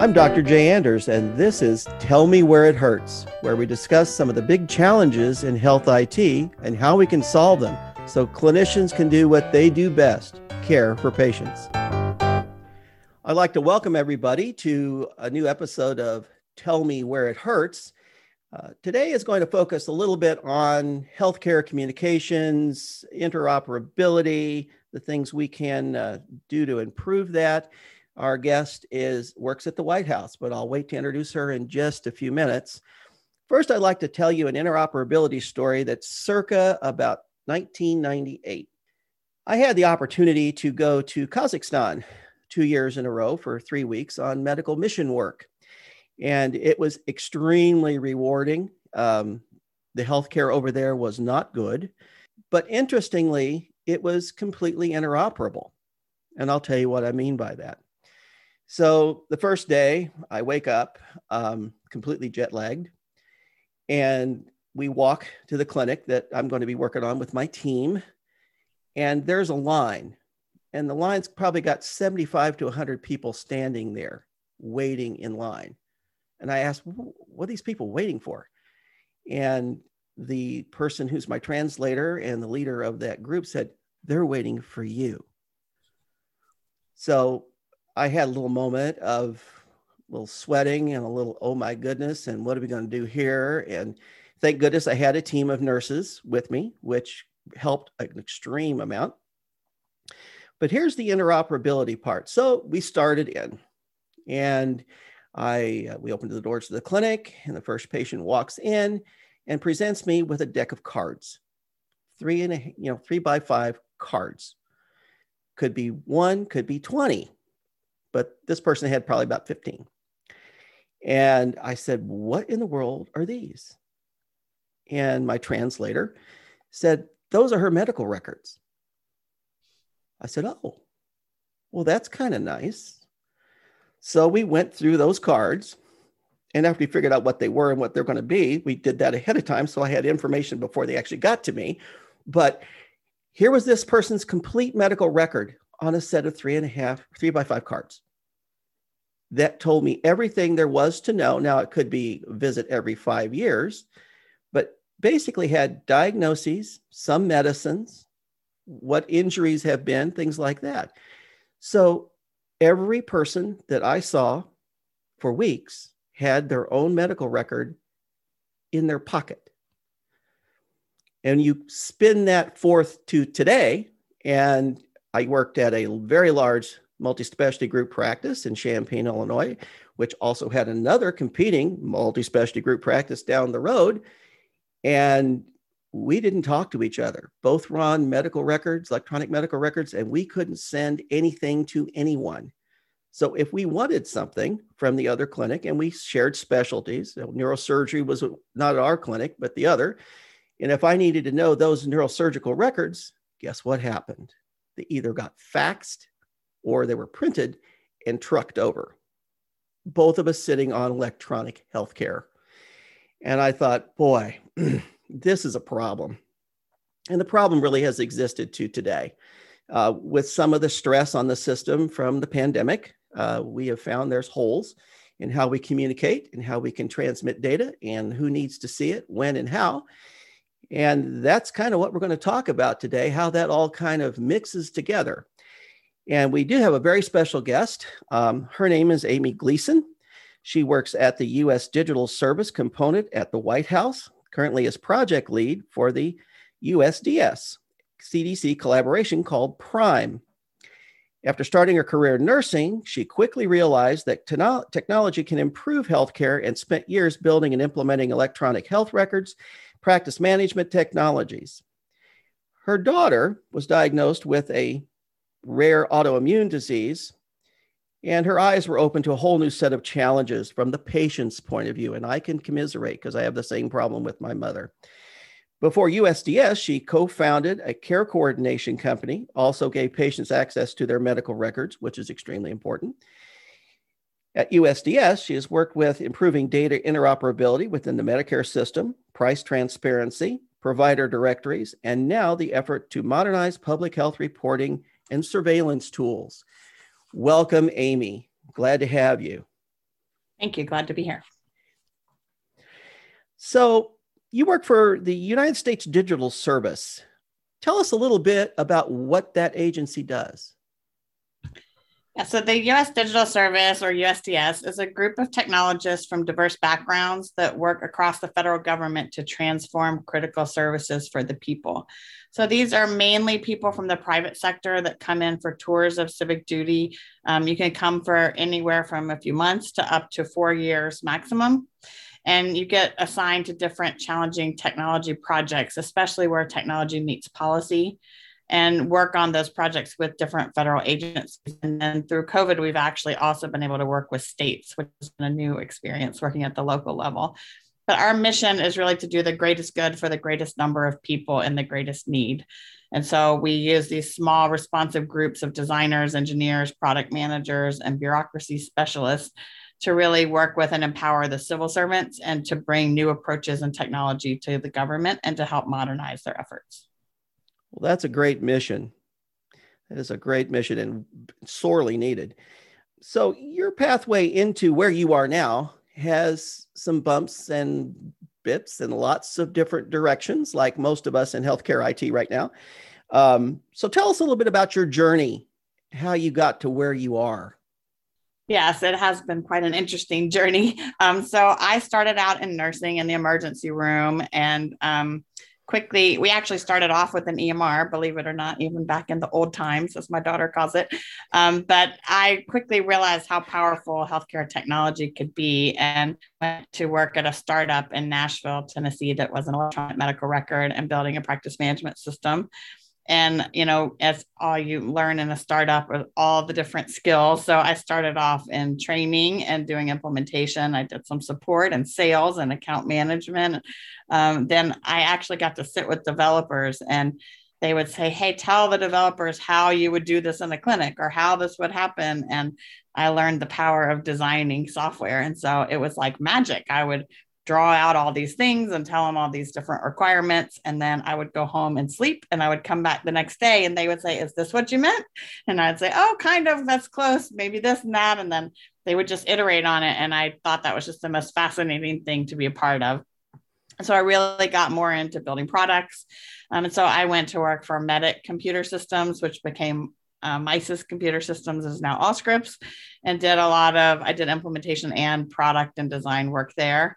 I'm Dr. Jay Anders, and this is Tell Me Where It Hurts, where we discuss some of the big challenges in health IT and how we can solve them so clinicians can do what they do best care for patients. I'd like to welcome everybody to a new episode of Tell Me Where It Hurts. Uh, today is going to focus a little bit on healthcare communications, interoperability, the things we can uh, do to improve that. Our guest is works at the White House, but I'll wait to introduce her in just a few minutes. First, I'd like to tell you an interoperability story that's circa about 1998. I had the opportunity to go to Kazakhstan two years in a row for three weeks on medical mission work. And it was extremely rewarding. Um, the healthcare over there was not good, but interestingly, it was completely interoperable. And I'll tell you what I mean by that. So the first day, I wake up um, completely jet lagged, and we walk to the clinic that I'm going to be working on with my team. And there's a line, and the line's probably got 75 to 100 people standing there waiting in line. And I asked, What are these people waiting for? And the person who's my translator and the leader of that group said, They're waiting for you. So I had a little moment of a little sweating and a little, oh my goodness, and what are we going to do here? And thank goodness I had a team of nurses with me, which helped an extreme amount. But here's the interoperability part. So we started in, and I uh, we opened the doors to the clinic, and the first patient walks in and presents me with a deck of cards, three and a you know three by five cards. Could be one, could be twenty but this person had probably about 15. And I said, What in the world are these? And my translator said, Those are her medical records. I said, Oh, well, that's kind of nice. So we went through those cards. And after we figured out what they were and what they're going to be, we did that ahead of time. So I had information before they actually got to me. But here was this person's complete medical record on a set of three and a half, three by five cards that told me everything there was to know. Now, it could be visit every five years, but basically had diagnoses, some medicines, what injuries have been, things like that. So, every person that I saw for weeks had their own medical record in their pocket. And you spin that forth to today, and I worked at a very large multi specialty group practice in Champaign, Illinois, which also had another competing multi specialty group practice down the road. And we didn't talk to each other. Both were on medical records, electronic medical records, and we couldn't send anything to anyone. So if we wanted something from the other clinic and we shared specialties, neurosurgery was not at our clinic, but the other. And if I needed to know those neurosurgical records, guess what happened? They either got faxed or they were printed and trucked over. Both of us sitting on electronic healthcare. And I thought, boy, this is a problem. And the problem really has existed to today. Uh, with some of the stress on the system from the pandemic, uh, we have found there's holes in how we communicate and how we can transmit data and who needs to see it, when, and how. And that's kind of what we're going to talk about today how that all kind of mixes together. And we do have a very special guest. Um, her name is Amy Gleason. She works at the U.S. Digital Service Component at the White House, currently as project lead for the USDS CDC collaboration called PRIME. After starting her career in nursing, she quickly realized that technology can improve healthcare and spent years building and implementing electronic health records, practice management technologies. Her daughter was diagnosed with a rare autoimmune disease. And her eyes were open to a whole new set of challenges from the patient's point of view. And I can commiserate because I have the same problem with my mother. Before USDS, she co founded a care coordination company, also gave patients access to their medical records, which is extremely important. At USDS, she has worked with improving data interoperability within the Medicare system, price transparency, provider directories, and now the effort to modernize public health reporting and surveillance tools. Welcome, Amy. Glad to have you. Thank you. Glad to be here. So, you work for the United States Digital Service. Tell us a little bit about what that agency does. Yeah, so the US Digital Service or USDS is a group of technologists from diverse backgrounds that work across the federal government to transform critical services for the people. So these are mainly people from the private sector that come in for tours of civic duty. Um, you can come for anywhere from a few months to up to four years maximum. And you get assigned to different challenging technology projects, especially where technology meets policy and work on those projects with different federal agencies. And then through COVID, we've actually also been able to work with states, which has been a new experience working at the local level. But our mission is really to do the greatest good for the greatest number of people in the greatest need. And so we use these small responsive groups of designers, engineers, product managers, and bureaucracy specialists to really work with and empower the civil servants and to bring new approaches and technology to the government and to help modernize their efforts. Well, that's a great mission. That is a great mission and sorely needed. So, your pathway into where you are now has some bumps and bits and lots of different directions, like most of us in healthcare IT right now. Um, so, tell us a little bit about your journey, how you got to where you are. Yes, it has been quite an interesting journey. Um, so, I started out in nursing in the emergency room and um, quickly we actually started off with an emr believe it or not even back in the old times as my daughter calls it. Um, but i quickly realized how powerful healthcare technology could be and went to work at a startup in nashville tennessee that was an electronic medical record and building a practice management system and you know as all you learn in a startup with all the different skills. So i started off in training and doing implementation. I did some support and sales and account management. Um, then i actually got to sit with developers and they would say hey tell the developers how you would do this in the clinic or how this would happen. And i learned the power of designing software. And so it was like magic. I would draw out all these things and tell them all these different requirements. And then I would go home and sleep and I would come back the next day and they would say, Is this what you meant? And I'd say, Oh, kind of, that's close, maybe this and that. And then they would just iterate on it. And I thought that was just the most fascinating thing to be a part of. So I really got more into building products. Um, and so I went to work for Medic Computer Systems, which became uh, Misys Computer Systems is now Allscripts, and did a lot of, I did implementation and product and design work there.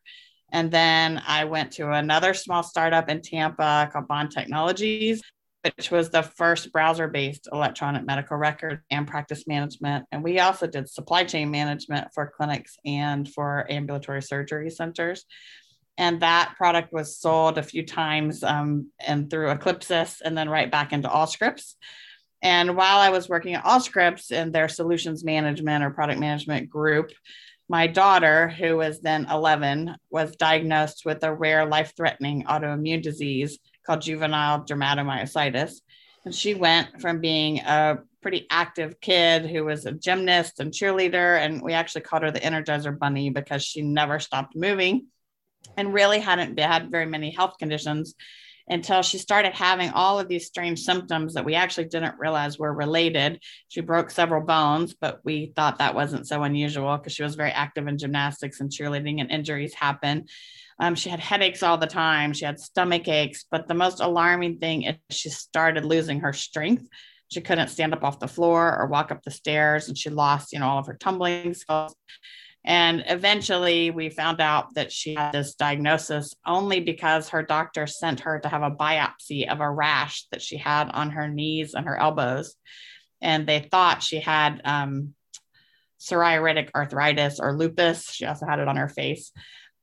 And then I went to another small startup in Tampa called Bond Technologies, which was the first browser based electronic medical record and practice management. And we also did supply chain management for clinics and for ambulatory surgery centers. And that product was sold a few times um, and through Eclipsys and then right back into Allscripts. And while I was working at Allscripts in their solutions management or product management group, my daughter, who was then 11, was diagnosed with a rare life threatening autoimmune disease called juvenile dermatomyositis. And she went from being a pretty active kid who was a gymnast and cheerleader. And we actually called her the Energizer Bunny because she never stopped moving and really hadn't had very many health conditions until she started having all of these strange symptoms that we actually didn't realize were related. She broke several bones, but we thought that wasn't so unusual because she was very active in gymnastics and cheerleading, and injuries happen. Um, she had headaches all the time. She had stomach aches. But the most alarming thing is she started losing her strength. She couldn't stand up off the floor or walk up the stairs, and she lost, you know, all of her tumbling skills. And eventually we found out that she had this diagnosis only because her doctor sent her to have a biopsy of a rash that she had on her knees and her elbows. And they thought she had um, psoriatic arthritis or lupus. She also had it on her face.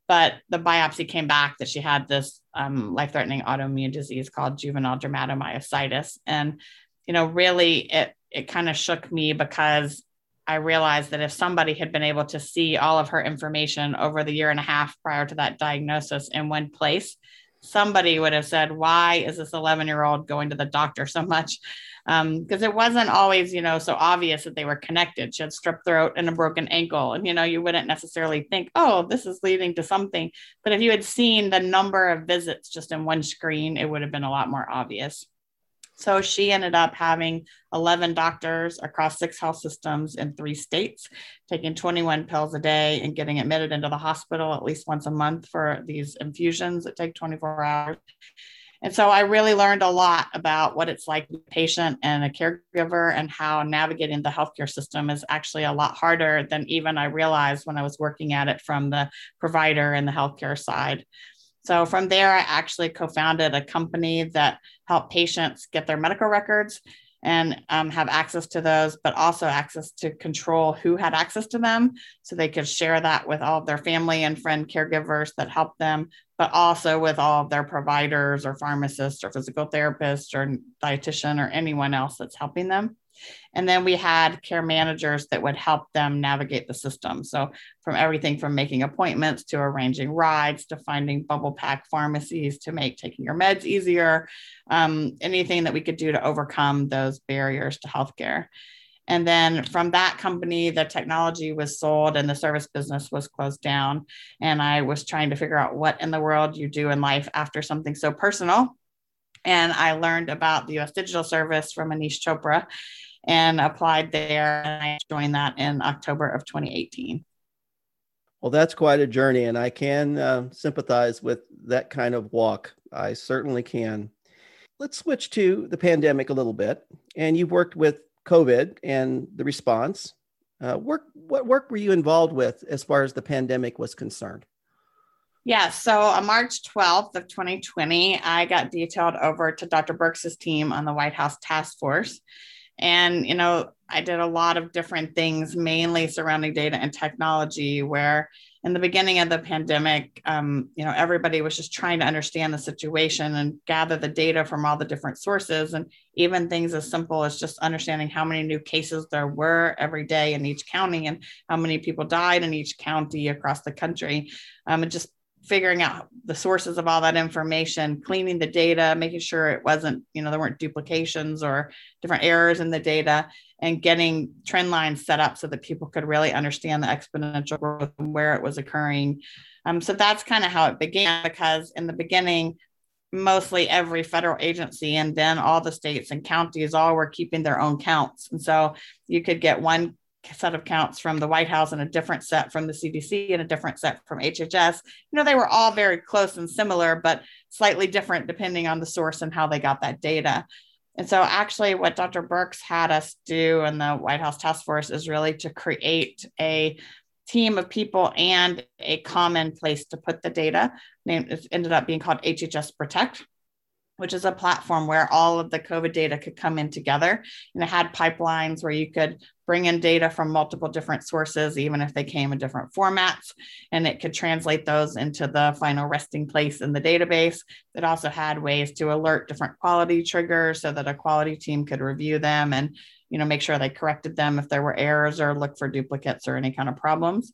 But the biopsy came back that she had this um, life threatening autoimmune disease called juvenile dermatomyositis. And, you know, really it, it kind of shook me because I realized that if somebody had been able to see all of her information over the year and a half prior to that diagnosis in one place, somebody would have said, Why is this 11 year old going to the doctor so much? Because um, it wasn't always, you know, so obvious that they were connected. She had strep throat and a broken ankle. And, you know, you wouldn't necessarily think, oh, this is leading to something. But if you had seen the number of visits just in one screen, it would have been a lot more obvious. So she ended up having 11 doctors across six health systems in three states, taking 21 pills a day and getting admitted into the hospital at least once a month for these infusions that take 24 hours. And so I really learned a lot about what it's like to be a patient and a caregiver and how navigating the healthcare system is actually a lot harder than even I realized when I was working at it from the provider and the healthcare side. So from there, I actually co founded a company that helped patients get their medical records and um, have access to those, but also access to control who had access to them so they could share that with all of their family and friend caregivers that help them, but also with all of their providers or pharmacists or physical therapists or dietitian or anyone else that's helping them. And then we had care managers that would help them navigate the system. So, from everything from making appointments to arranging rides to finding bubble pack pharmacies to make taking your meds easier, um, anything that we could do to overcome those barriers to healthcare. And then from that company, the technology was sold and the service business was closed down. And I was trying to figure out what in the world you do in life after something so personal. And I learned about the US Digital Service from Aneesh Chopra and applied there. And I joined that in October of 2018. Well, that's quite a journey, and I can uh, sympathize with that kind of walk. I certainly can. Let's switch to the pandemic a little bit. And you've worked with COVID and the response. Uh, work, what work were you involved with as far as the pandemic was concerned? Yeah, so on March 12th of 2020, I got detailed over to Dr. Birx's team on the White House task force. And, you know, I did a lot of different things, mainly surrounding data and technology, where in the beginning of the pandemic, um, you know, everybody was just trying to understand the situation and gather the data from all the different sources. And even things as simple as just understanding how many new cases there were every day in each county and how many people died in each county across the country. Um, and just figuring out the sources of all that information, cleaning the data, making sure it wasn't, you know, there weren't duplications or different errors in the data, and getting trend lines set up so that people could really understand the exponential growth and where it was occurring. Um, so that's kind of how it began because in the beginning, mostly every federal agency and then all the states and counties all were keeping their own counts. And so you could get one set of counts from the White House and a different set from the CDC and a different set from HHS. You know, they were all very close and similar, but slightly different depending on the source and how they got that data. And so, actually, what Dr. Birx had us do in the White House Task Force is really to create a team of people and a common place to put the data. Named, it ended up being called HHS Protect which is a platform where all of the COVID data could come in together. And it had pipelines where you could bring in data from multiple different sources, even if they came in different formats, and it could translate those into the final resting place in the database. It also had ways to alert different quality triggers so that a quality team could review them and you know make sure they corrected them if there were errors or look for duplicates or any kind of problems.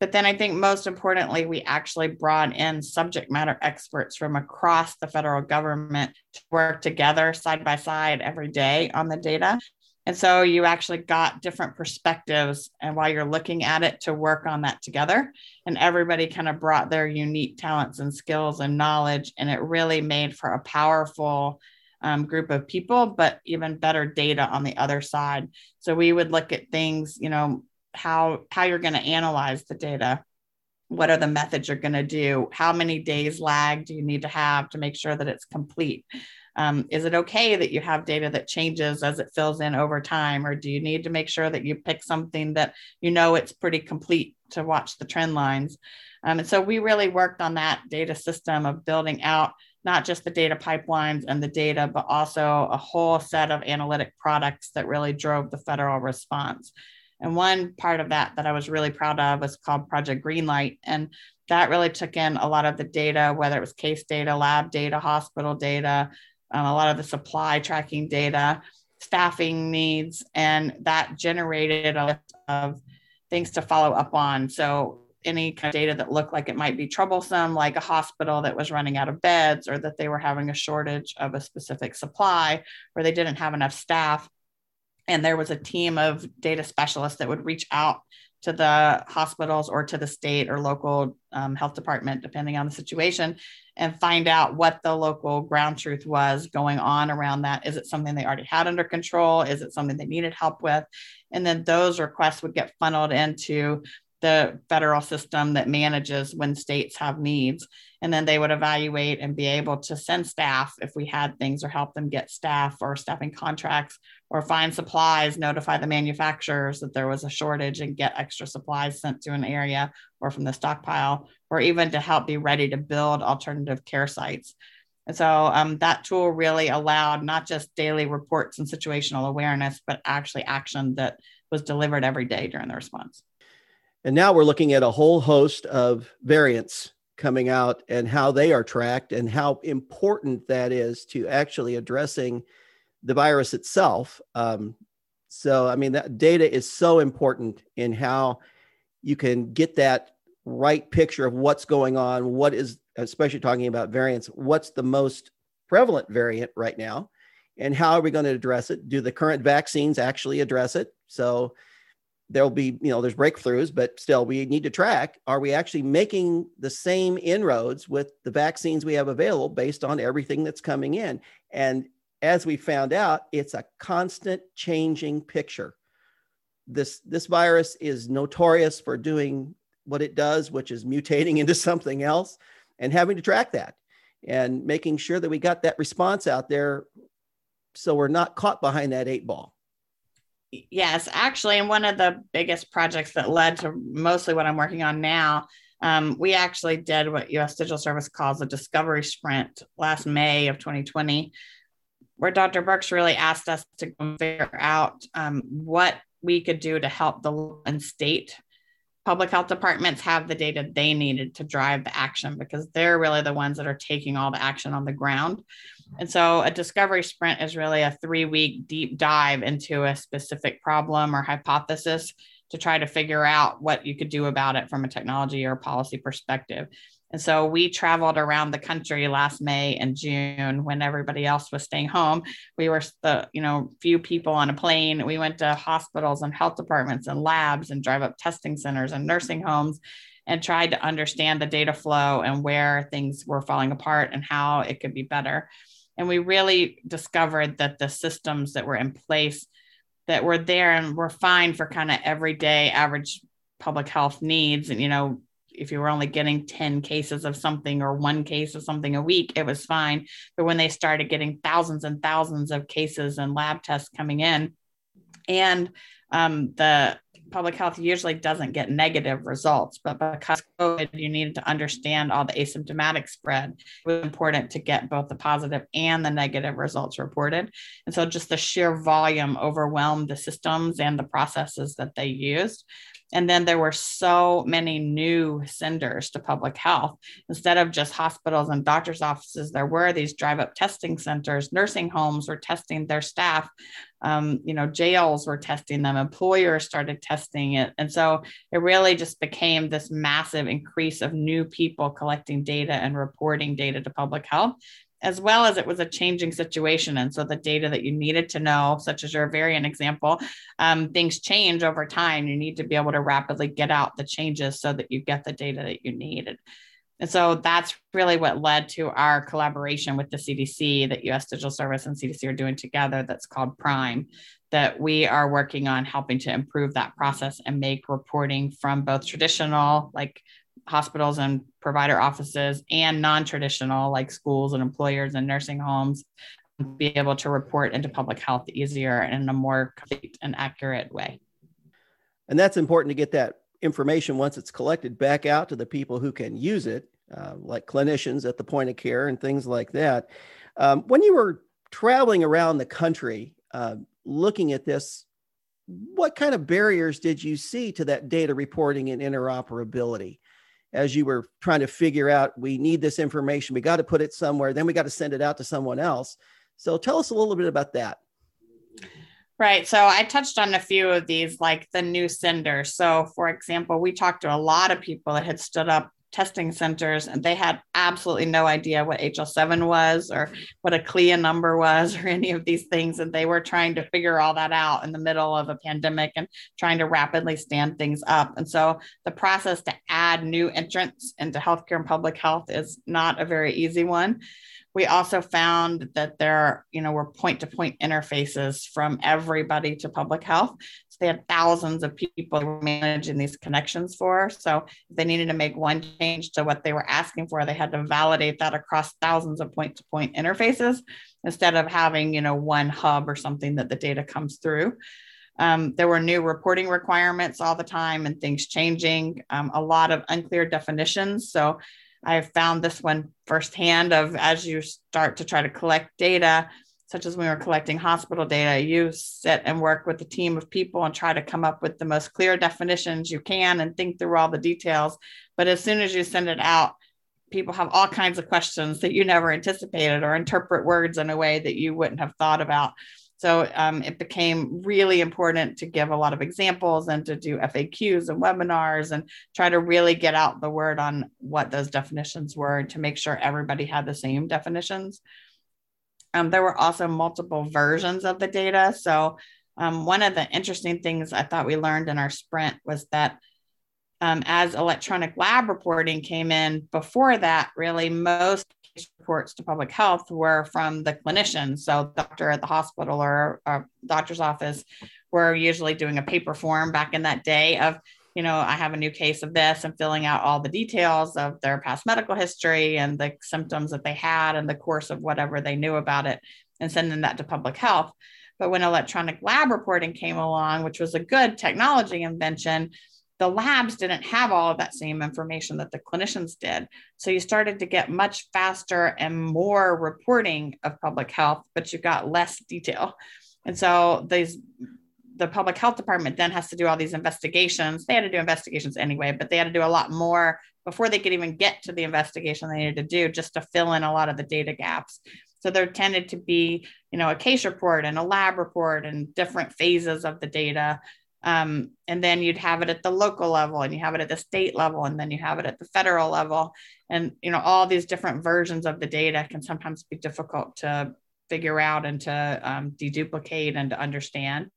But then I think most importantly, we actually brought in subject matter experts from across the federal government to work together side by side every day on the data. And so you actually got different perspectives and while you're looking at it to work on that together. And everybody kind of brought their unique talents and skills and knowledge. And it really made for a powerful um, group of people, but even better data on the other side. So we would look at things, you know, how how you're going to analyze the data what are the methods you're going to do how many days lag do you need to have to make sure that it's complete um, is it okay that you have data that changes as it fills in over time or do you need to make sure that you pick something that you know it's pretty complete to watch the trend lines um, and so we really worked on that data system of building out not just the data pipelines and the data, but also a whole set of analytic products that really drove the federal response. And one part of that that I was really proud of was called Project Greenlight. And that really took in a lot of the data, whether it was case data, lab data, hospital data, um, a lot of the supply tracking data, staffing needs, and that generated a list of things to follow up on. So any kind of data that looked like it might be troublesome, like a hospital that was running out of beds or that they were having a shortage of a specific supply or they didn't have enough staff and there was a team of data specialists that would reach out to the hospitals or to the state or local um, health department, depending on the situation, and find out what the local ground truth was going on around that. Is it something they already had under control? Is it something they needed help with? And then those requests would get funneled into the federal system that manages when states have needs. And then they would evaluate and be able to send staff if we had things or help them get staff or staffing contracts or find supplies, notify the manufacturers that there was a shortage and get extra supplies sent to an area or from the stockpile, or even to help be ready to build alternative care sites. And so um, that tool really allowed not just daily reports and situational awareness, but actually action that was delivered every day during the response. And now we're looking at a whole host of variants coming out and how they are tracked and how important that is to actually addressing the virus itself. Um, so, I mean, that data is so important in how you can get that right picture of what's going on, what is, especially talking about variants, what's the most prevalent variant right now, and how are we going to address it? Do the current vaccines actually address it? So, there'll be you know there's breakthroughs but still we need to track are we actually making the same inroads with the vaccines we have available based on everything that's coming in? And as we found out it's a constant changing picture. This this virus is notorious for doing what it does which is mutating into something else and having to track that and making sure that we got that response out there so we're not caught behind that eight ball Yes, actually, and one of the biggest projects that led to mostly what I'm working on now, um, we actually did what U.S. Digital Service calls a discovery sprint last May of 2020, where Dr. Birx really asked us to figure out um, what we could do to help the and state public health departments have the data they needed to drive the action because they're really the ones that are taking all the action on the ground. And so a discovery sprint is really a three week deep dive into a specific problem or hypothesis to try to figure out what you could do about it from a technology or policy perspective. And so we traveled around the country last May and June when everybody else was staying home. We were the, you know, few people on a plane. We went to hospitals and health departments and labs and drive up testing centers and nursing homes and tried to understand the data flow and where things were falling apart and how it could be better. And we really discovered that the systems that were in place that were there and were fine for kind of everyday average public health needs. And, you know, if you were only getting 10 cases of something or one case of something a week, it was fine. But when they started getting thousands and thousands of cases and lab tests coming in, and um, the public health usually doesn't get negative results, but because COVID, you needed to understand all the asymptomatic spread. It was important to get both the positive and the negative results reported. And so just the sheer volume overwhelmed the systems and the processes that they used. And then there were so many new senders to public health. Instead of just hospitals and doctors' offices, there were these drive up testing centers, nursing homes were testing their staff. Um, you know, jails were testing them, employers started testing it. And so it really just became this massive increase of new people collecting data and reporting data to public health as well as it was a changing situation. And so the data that you needed to know, such as your variant example, um, things change over time. You need to be able to rapidly get out the changes so that you get the data that you needed. And so that's really what led to our collaboration with the CDC that US Digital Service and CDC are doing together that's called Prime that we are working on helping to improve that process and make reporting from both traditional like hospitals and provider offices and non-traditional like schools and employers and nursing homes be able to report into public health easier and in a more complete and accurate way. And that's important to get that information once it's collected back out to the people who can use it, uh, like clinicians at the point of care and things like that. Um, when you were traveling around the country uh, looking at this, what kind of barriers did you see to that data reporting and interoperability? As you were trying to figure out we need this information we got to put it somewhere then we got to send it out to someone else so tell us a little bit about that Right. So I touched on a few of these, like the new sender So, for example, we talked to a lot of people that had stood up testing centers and they had absolutely no idea what HL7 was or what a CLIA number was or any of these things. And they were trying to figure all that out in the middle of a pandemic and trying to rapidly stand things up. And so the process to add new entrants into healthcare and public health is not a very easy one. We also found that there, you know, were point to point interfaces from everybody to public health. They had thousands of people managing these connections for. So if they needed to make one change to what they were asking for, they had to validate that across thousands of point to point interfaces instead of having, you know, one hub or something that the data comes through. Um, there were new reporting requirements all the time and things changing, um, a lot of unclear definitions. So I found this one firsthand of as you start to try to collect data, such as when we were collecting hospital data, you sit and work with a team of people and try to come up with the most clear definitions you can and think through all the details. But as soon as you send it out, people have all kinds of questions that you never anticipated or interpret words in a way that you wouldn't have thought about. So um, it became really important to give a lot of examples and to do FAQs and webinars and try to really get out the word on what those definitions were to make sure everybody had the same definitions. Um, there were also multiple versions of the data. So um, one of the interesting things I thought we learned in our sprint was that um, as electronic lab reporting came in before that, really most reports to public health were from the clinicians. So, doctor at the hospital or, or doctor's office were usually doing a paper form back in that day of, you know, I have a new case of this and filling out all the details of their past medical history and the symptoms that they had and the course of whatever they knew about it and sending that to public health. But when electronic lab reporting came along, which was a good technology invention, the labs didn't have all of that same information that the clinicians did. So you started to get much faster and more reporting of public health, but you got less detail. And so these the public health department then has to do all these investigations. They had to do investigations anyway, but they had to do a lot more before they could even get to the investigation they needed to do just to fill in a lot of the data gaps. So there tended to be, you know, a case report and a lab report and different phases of the data um, and then you'd have it at the local level and you have it at the state level and then you have it at the federal level. And, you know, all these different versions of the data can sometimes be difficult to figure out and to um, deduplicate and to understand.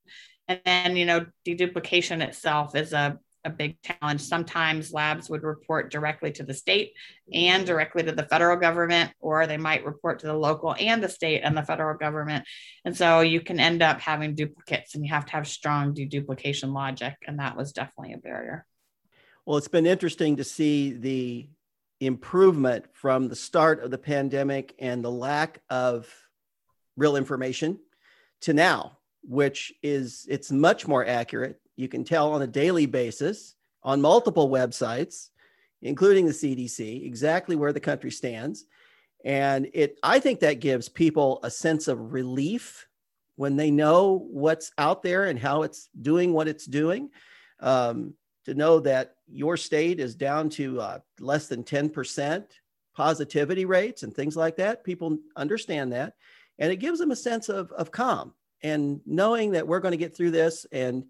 And then, you know, deduplication itself is a a big challenge. Sometimes labs would report directly to the state and directly to the federal government, or they might report to the local and the state and the federal government. And so you can end up having duplicates and you have to have strong deduplication logic. And that was definitely a barrier. Well, it's been interesting to see the improvement from the start of the pandemic and the lack of real information to now, which is it's much more accurate you can tell on a daily basis on multiple websites, including the CDC, exactly where the country stands. And it, I think that gives people a sense of relief when they know what's out there and how it's doing what it's doing. Um, to know that your state is down to uh, less than 10% positivity rates and things like that, people understand that. And it gives them a sense of, of calm and knowing that we're going to get through this and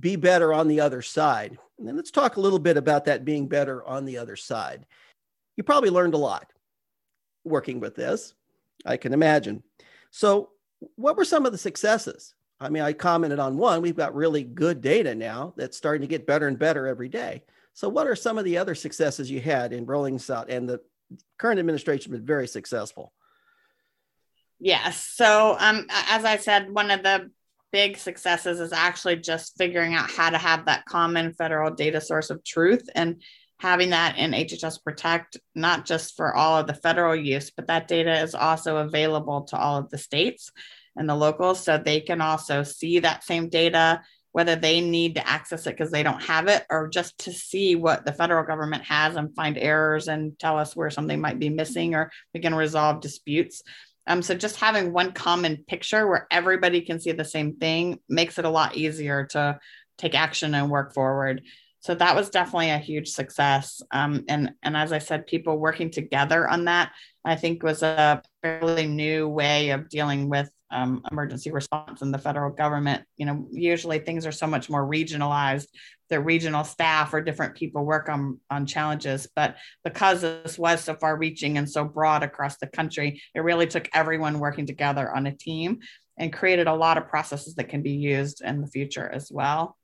be better on the other side. And then let's talk a little bit about that being better on the other side. You probably learned a lot working with this, I can imagine. So, what were some of the successes? I mean, I commented on one. We've got really good data now that's starting to get better and better every day. So, what are some of the other successes you had in rolling this out? And the current administration has been very successful. Yes. So, um, as I said, one of the big successes is actually just figuring out how to have that common federal data source of truth and having that in HHS Protect, not just for all of the federal use, but that data is also available to all of the states and the locals. So they can also see that same data, whether they need to access it because they don't have it, or just to see what the federal government has and find errors and tell us where something might be missing, or we can resolve disputes. Um, so just having one common picture where everybody can see the same thing makes it a lot easier to take action and work forward. So that was definitely a huge success. Um, and and as I said, people working together on that, I think was a fairly new way of dealing with um, emergency response in the federal government. You know, usually things are so much more regionalized. The regional staff or different people work on on challenges, but because this was so far reaching and so broad across the country, it really took everyone working together on a team and created a lot of processes that can be used in the future as well.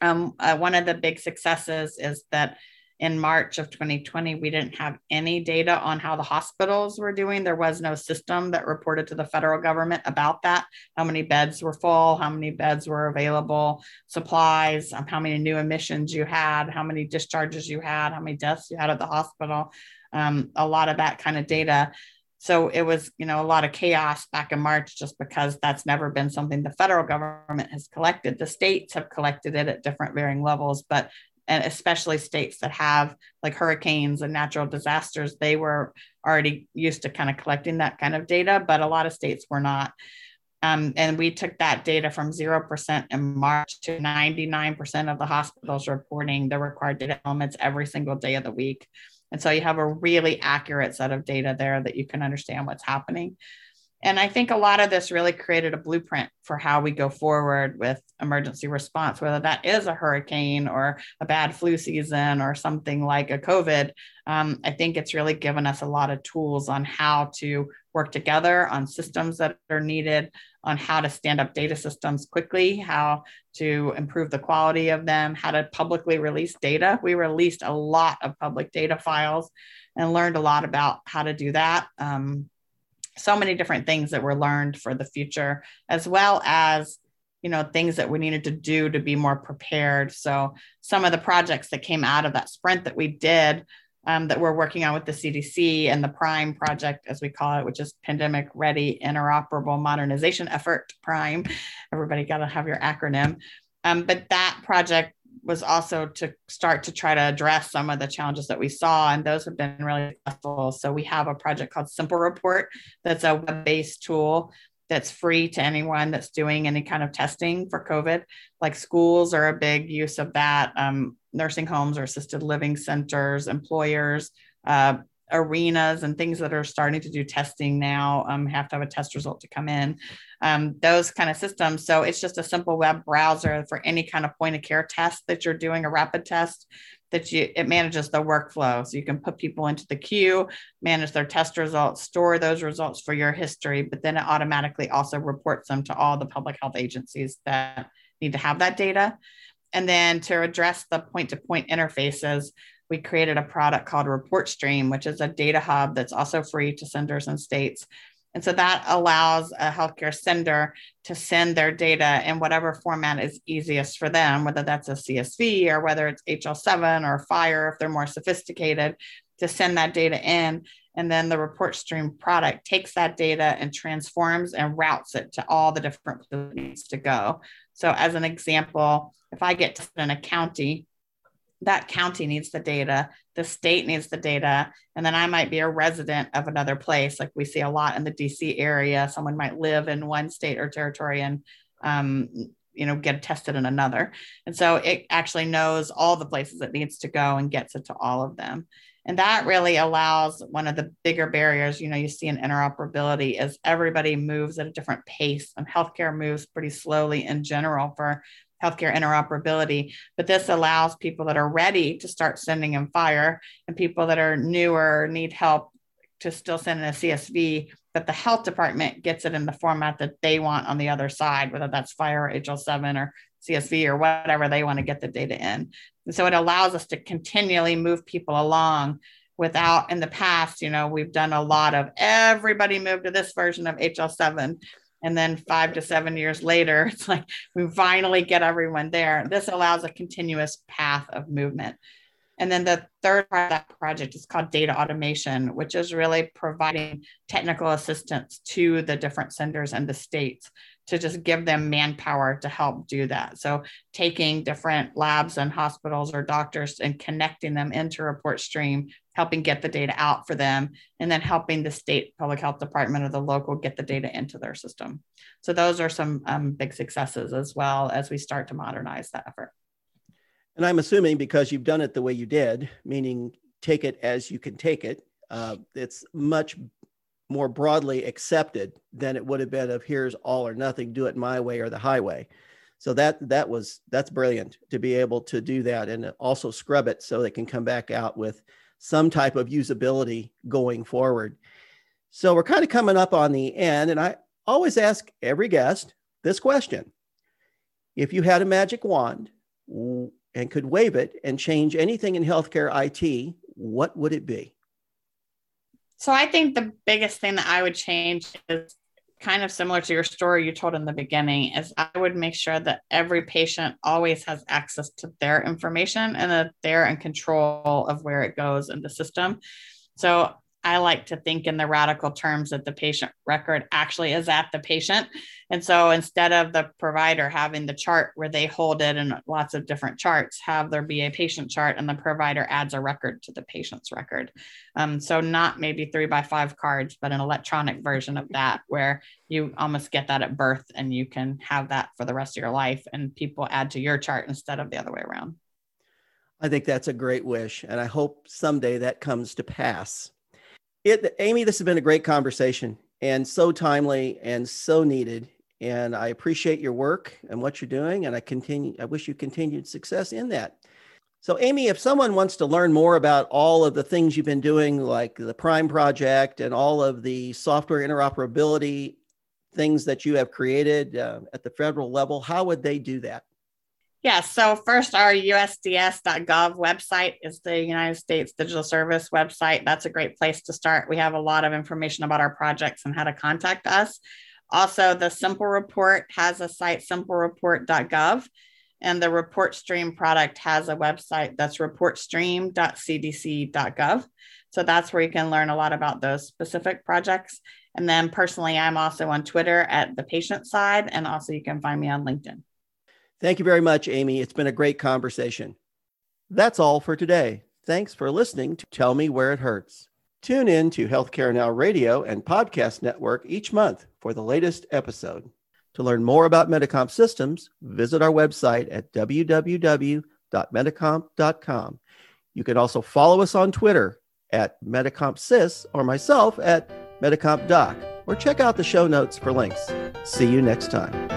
Um, uh, one of the big successes is that in March of 2020, we didn't have any data on how the hospitals were doing. There was no system that reported to the federal government about that how many beds were full, how many beds were available, supplies, um, how many new admissions you had, how many discharges you had, how many deaths you had at the hospital, um, a lot of that kind of data. So it was, you know, a lot of chaos back in March just because that's never been something the federal government has collected. The states have collected it at different varying levels, but and especially states that have like hurricanes and natural disasters, they were already used to kind of collecting that kind of data, but a lot of states were not. Um, and we took that data from 0% in March to 99% of the hospitals reporting the required data elements every single day of the week. And so you have a really accurate set of data there that you can understand what's happening. And I think a lot of this really created a blueprint for how we go forward with emergency response, whether that is a hurricane or a bad flu season or something like a COVID. Um, I think it's really given us a lot of tools on how to work together on systems that are needed, on how to stand up data systems quickly, how to improve the quality of them, how to publicly release data. We released a lot of public data files and learned a lot about how to do that. Um, so many different things that were learned for the future, as well as you know things that we needed to do to be more prepared so some of the projects that came out of that sprint that we did um, that we're working on with the CDC and the PRIME project, as we call it, which is Pandemic Ready Interoperable Modernization Effort, PRIME. Everybody got to have your acronym. Um, but that project was also to start to try to address some of the challenges that we saw, and those have been really successful. So we have a project called Simple Report that's a web based tool that's free to anyone that's doing any kind of testing for COVID. Like schools are a big use of that, um, nursing homes or assisted living centers, employers, uh, arenas, and things that are starting to do testing now um, have to have a test result to come in. Um, those kind of systems. So it's just a simple web browser for any kind of point of care test that you're doing, a rapid test that you it manages the workflow so you can put people into the queue manage their test results store those results for your history but then it automatically also reports them to all the public health agencies that need to have that data and then to address the point to point interfaces we created a product called report stream which is a data hub that's also free to senders and states and so that allows a healthcare sender to send their data in whatever format is easiest for them, whether that's a CSV or whether it's HL7 or FHIR if they're more sophisticated, to send that data in. And then the report stream product takes that data and transforms and routes it to all the different places to go. So, as an example, if I get to in a county that county needs the data, the state needs the data, and then I might be a resident of another place. Like we see a lot in the DC area, someone might live in one state or territory and um, you know get tested in another, and so it actually knows all the places it needs to go and gets it to all of them. And that really allows one of the bigger barriers, you know, you see in interoperability is everybody moves at a different pace and healthcare moves pretty slowly in general for healthcare interoperability. But this allows people that are ready to start sending in FHIR and people that are newer need help to still send in a CSV, that the health department gets it in the format that they want on the other side, whether that's FHIR or HL7 or CSV or whatever they want to get the data in. And so it allows us to continually move people along without in the past, you know, we've done a lot of everybody moved to this version of HL7 and then five to seven years later it's like we finally get everyone there this allows a continuous path of movement and then the third part of that project is called data automation which is really providing technical assistance to the different senders and the states to just give them manpower to help do that. So, taking different labs and hospitals or doctors and connecting them into report stream, helping get the data out for them, and then helping the state public health department or the local get the data into their system. So, those are some um, big successes as well as we start to modernize that effort. And I'm assuming because you've done it the way you did, meaning take it as you can take it, uh, it's much more broadly accepted than it would have been of here's all or nothing, do it my way or the highway. So that that was that's brilliant to be able to do that and also scrub it so they can come back out with some type of usability going forward. So we're kind of coming up on the end, and I always ask every guest this question: If you had a magic wand and could wave it and change anything in healthcare IT, what would it be? So I think the biggest thing that I would change is kind of similar to your story you told in the beginning is I would make sure that every patient always has access to their information and that they're in control of where it goes in the system. So I like to think in the radical terms that the patient record actually is at the patient. And so instead of the provider having the chart where they hold it in lots of different charts, have there be a patient chart and the provider adds a record to the patient's record. Um, so not maybe three by five cards, but an electronic version of that where you almost get that at birth and you can have that for the rest of your life and people add to your chart instead of the other way around. I think that's a great wish. And I hope someday that comes to pass. It, Amy, this has been a great conversation and so timely and so needed. And I appreciate your work and what you're doing. And I continue, I wish you continued success in that. So, Amy, if someone wants to learn more about all of the things you've been doing, like the Prime project and all of the software interoperability things that you have created uh, at the federal level, how would they do that? Yeah, so first, our USDS.gov website is the United States Digital Service website. That's a great place to start. We have a lot of information about our projects and how to contact us. Also, the Simple Report has a site, simplereport.gov, and the Report Stream product has a website that's reportstream.cdc.gov. So that's where you can learn a lot about those specific projects. And then personally, I'm also on Twitter at the patient side, and also you can find me on LinkedIn. Thank you very much, Amy. It's been a great conversation. That's all for today. Thanks for listening to Tell Me Where It Hurts. Tune in to Healthcare Now Radio and Podcast Network each month for the latest episode. To learn more about Medicomp systems, visit our website at www.medicomp.com. You can also follow us on Twitter at MedicompSys or myself at MedicompDoc, or check out the show notes for links. See you next time.